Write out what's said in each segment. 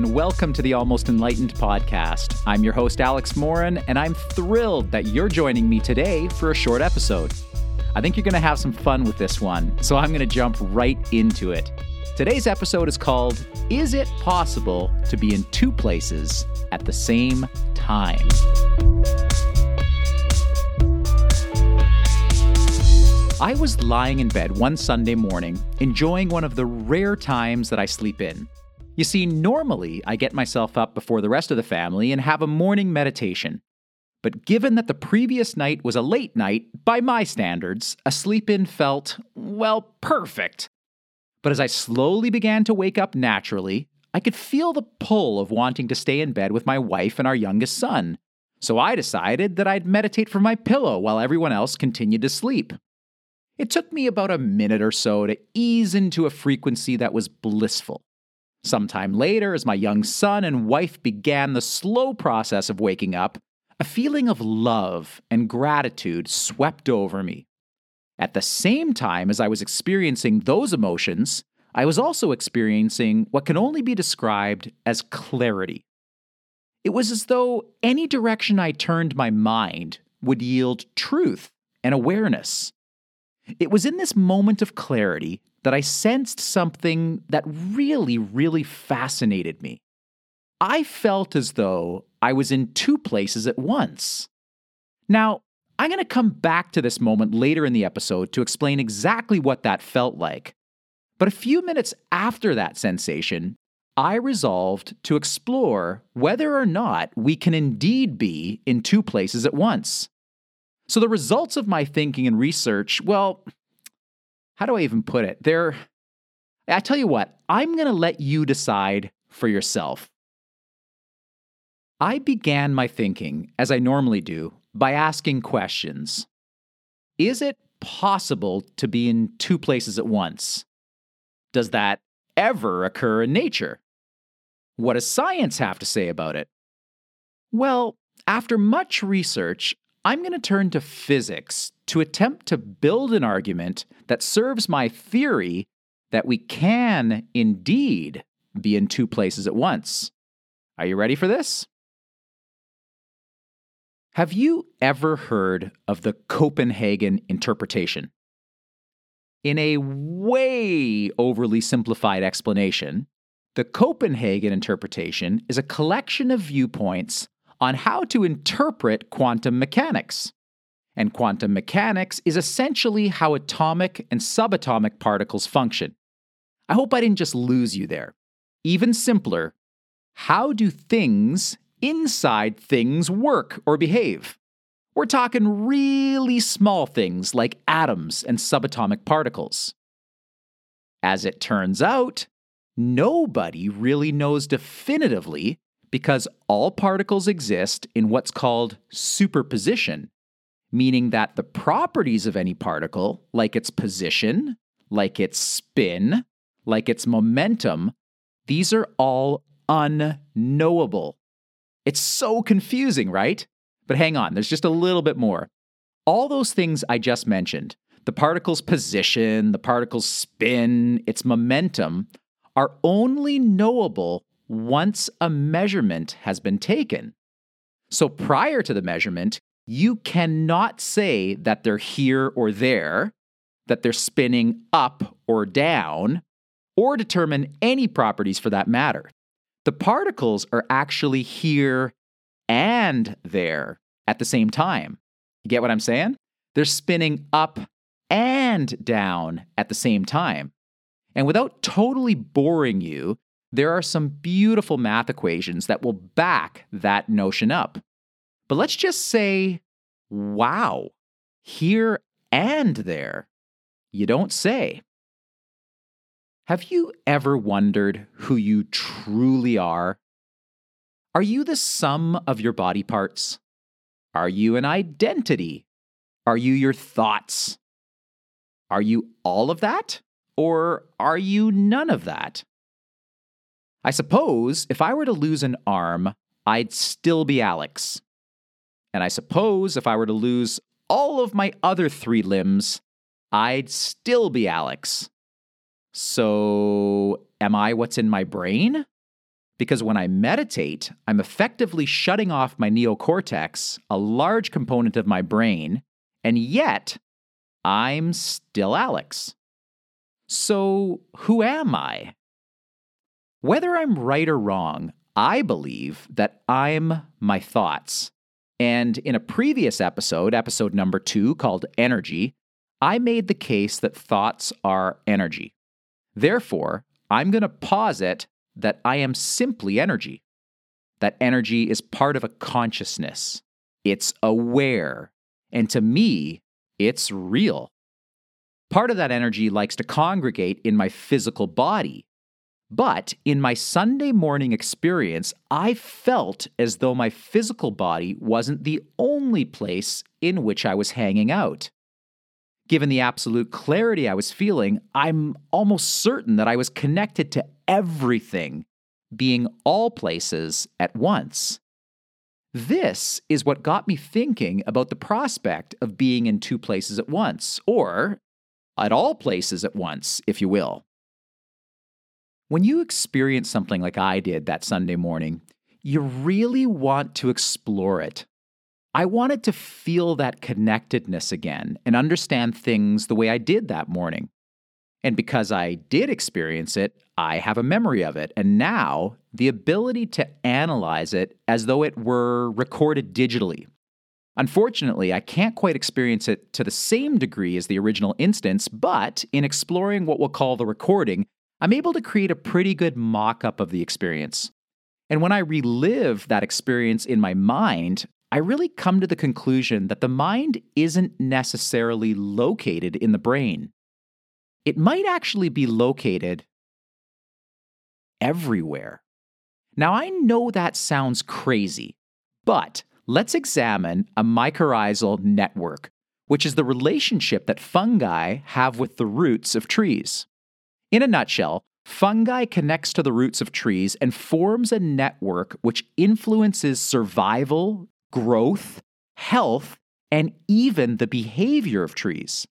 and welcome to the Almost Enlightened podcast. I'm your host, Alex Morin, and I'm thrilled that you're joining me today for a short episode. I think you're going to have some fun with this one, so I'm going to jump right into it. Today's episode is called Is It Possible to Be in Two Places at the Same Time? I was lying in bed one Sunday morning, enjoying one of the rare times that I sleep in. You see, normally I get myself up before the rest of the family and have a morning meditation. But given that the previous night was a late night, by my standards, a sleep in felt, well, perfect. But as I slowly began to wake up naturally, I could feel the pull of wanting to stay in bed with my wife and our youngest son. So I decided that I'd meditate from my pillow while everyone else continued to sleep. It took me about a minute or so to ease into a frequency that was blissful. Sometime later, as my young son and wife began the slow process of waking up, a feeling of love and gratitude swept over me. At the same time as I was experiencing those emotions, I was also experiencing what can only be described as clarity. It was as though any direction I turned my mind would yield truth and awareness. It was in this moment of clarity that I sensed something that really, really fascinated me. I felt as though I was in two places at once. Now, I'm going to come back to this moment later in the episode to explain exactly what that felt like. But a few minutes after that sensation, I resolved to explore whether or not we can indeed be in two places at once. So the results of my thinking and research, well, how do I even put it? They're, I tell you what, I'm going to let you decide for yourself. I began my thinking, as I normally do, by asking questions. Is it possible to be in two places at once? Does that ever occur in nature? What does science have to say about it? Well, after much research, I'm going to turn to physics to attempt to build an argument that serves my theory that we can indeed be in two places at once. Are you ready for this? Have you ever heard of the Copenhagen interpretation? In a way overly simplified explanation, the Copenhagen interpretation is a collection of viewpoints on how to interpret quantum mechanics. And quantum mechanics is essentially how atomic and subatomic particles function. I hope I didn't just lose you there. Even simpler, how do things inside things work or behave? We're talking really small things like atoms and subatomic particles. As it turns out, nobody really knows definitively because all particles exist in what's called superposition, meaning that the properties of any particle, like its position, like its spin, like its momentum, these are all unknowable. It's so confusing, right? But hang on, there's just a little bit more. All those things I just mentioned, the particle's position, the particle's spin, its momentum, are only knowable once a measurement has been taken. So prior to the measurement, you cannot say that they're here or there, that they're spinning up or down, or determine any properties for that matter. The particles are actually here and there at the same time. You get what I'm saying? They're spinning up and down at the same time. And without totally boring you, there are some beautiful math equations that will back that notion up. But let's just say, wow, here and there. You don't say. Have you ever wondered who you truly are? Are you the sum of your body parts? Are you an identity? Are you your thoughts? Are you all of that? Or are you none of that? I suppose if I were to lose an arm, I'd still be Alex. And I suppose if I were to lose all of my other three limbs, I'd still be Alex. So, am I what's in my brain? because when I meditate, I'm effectively shutting off my neocortex, a large component of my brain, and yet I'm still Alex. So, who am I? Whether I'm right or wrong, I believe that I'm my thoughts. And in a previous episode, episode number two, called Energy, I made the case that thoughts are energy. Therefore, I'm going to posit that I am simply energy. That energy is part of a consciousness. It's aware. And to me, it's real. Part of that energy likes to congregate in my physical body. But in my Sunday morning experience, I felt as though my physical body wasn't the only place in which I was hanging out. Given the absolute clarity I was feeling, I'm almost certain that I was connected to everything, being all places at once. This is what got me thinking about the prospect of being in two places at once, or at all places at once, if you will. When you experience something like I did that Sunday morning, you really want to explore it. I wanted to feel that connectedness again and understand things the way I did that morning. And because I did experience it, I have a memory of it. And now the ability to analyze it as though it were recorded digitally. Unfortunately, I can't quite experience it to the same degree as the original instance, but in exploring what we'll call the recording, I'm able to create a pretty good mock up of the experience. And when I relive that experience in my mind, I really come to the conclusion that the mind isn't necessarily located in the brain. It might actually be located everywhere. Now, I know that sounds crazy, but let's examine a mycorrhizal network, which is the relationship that fungi have with the roots of trees. In a nutshell, fungi connects to the roots of trees and forms a network which influences survival, growth, health, and even the behavior of trees.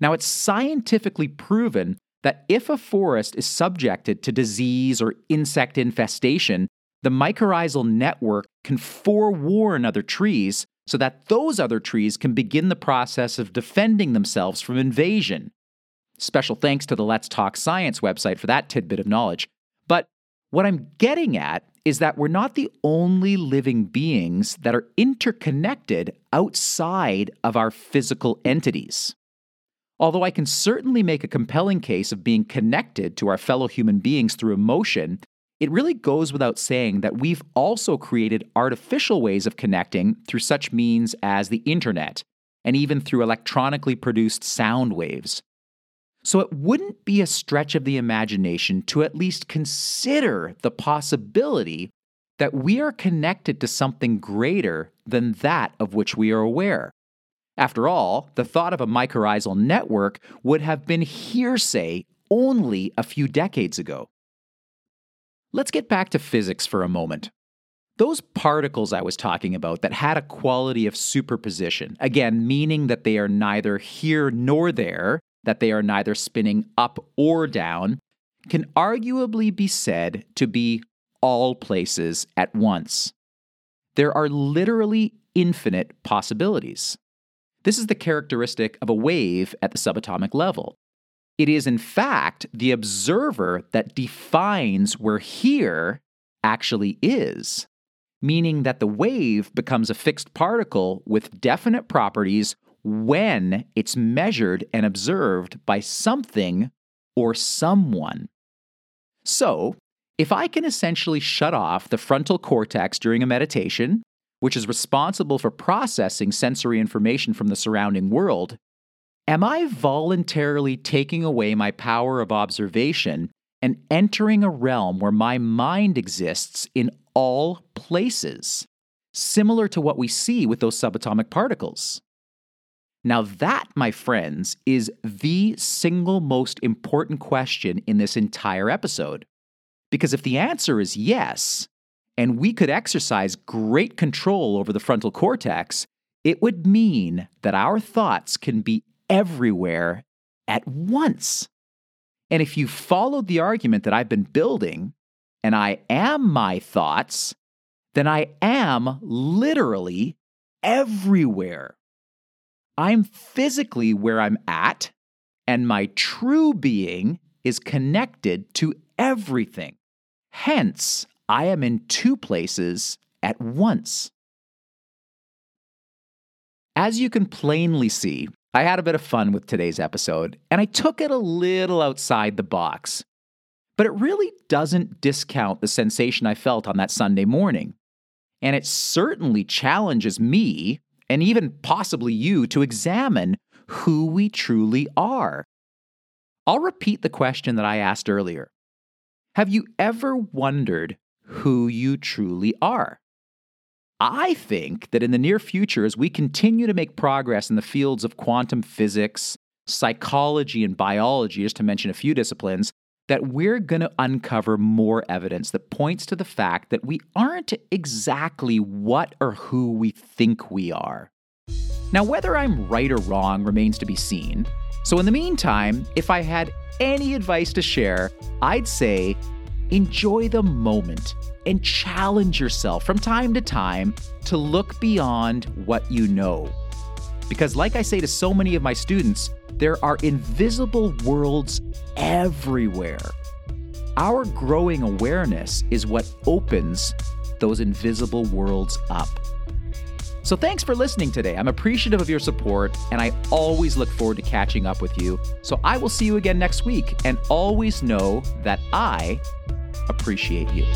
Now, it's scientifically proven that if a forest is subjected to disease or insect infestation, the mycorrhizal network can forewarn other trees so that those other trees can begin the process of defending themselves from invasion. Special thanks to the Let's Talk Science website for that tidbit of knowledge. But what I'm getting at is that we're not the only living beings that are interconnected outside of our physical entities. Although I can certainly make a compelling case of being connected to our fellow human beings through emotion, it really goes without saying that we've also created artificial ways of connecting through such means as the internet and even through electronically produced sound waves. So it wouldn't be a stretch of the imagination to at least consider the possibility that we are connected to something greater than that of which we are aware. After all, the thought of a mycorrhizal network would have been hearsay only a few decades ago. Let's get back to physics for a moment. Those particles I was talking about that had a quality of superposition, again, meaning that they are neither here nor there, that they are neither spinning up or down, can arguably be said to be all places at once. There are literally infinite possibilities. This is the characteristic of a wave at the subatomic level. It is, in fact, the observer that defines where here actually is, meaning that the wave becomes a fixed particle with definite properties when it's measured and observed by something or someone. So, if I can essentially shut off the frontal cortex during a meditation, which is responsible for processing sensory information from the surrounding world, am I voluntarily taking away my power of observation and entering a realm where my mind exists in all places, similar to what we see with those subatomic particles? Now, that, my friends, is the single most important question in this entire episode. Because if the answer is yes, and we could exercise great control over the frontal cortex, it would mean that our thoughts can be everywhere at once. And if you followed the argument that I've been building, and I am my thoughts, then I am literally everywhere. I'm physically where I'm at, and my true being is connected to everything. Hence, I am in two places at once. As you can plainly see, I had a bit of fun with today's episode, and I took it a little outside the box. But it really doesn't discount the sensation I felt on that Sunday morning. And it certainly challenges me, and even possibly you, to examine who we truly are. I'll repeat the question that I asked earlier Have you ever wondered who you truly are? I think that in the near future, as we continue to make progress in the fields of quantum physics, psychology, and biology, just to mention a few disciplines, that we're going to uncover more evidence that points to the fact that we aren't exactly what or who we think we are. Now, whether I'm right or wrong remains to be seen. So, in the meantime, if I had any advice to share, I'd say enjoy the moment and challenge yourself from time to time to look beyond what you know. Because, like I say to so many of my students, there are invisible worlds everywhere. Our growing awareness is what opens those invisible worlds up. So, thanks for listening today. I'm appreciative of your support, and I always look forward to catching up with you. So, I will see you again next week, and always know that I appreciate you.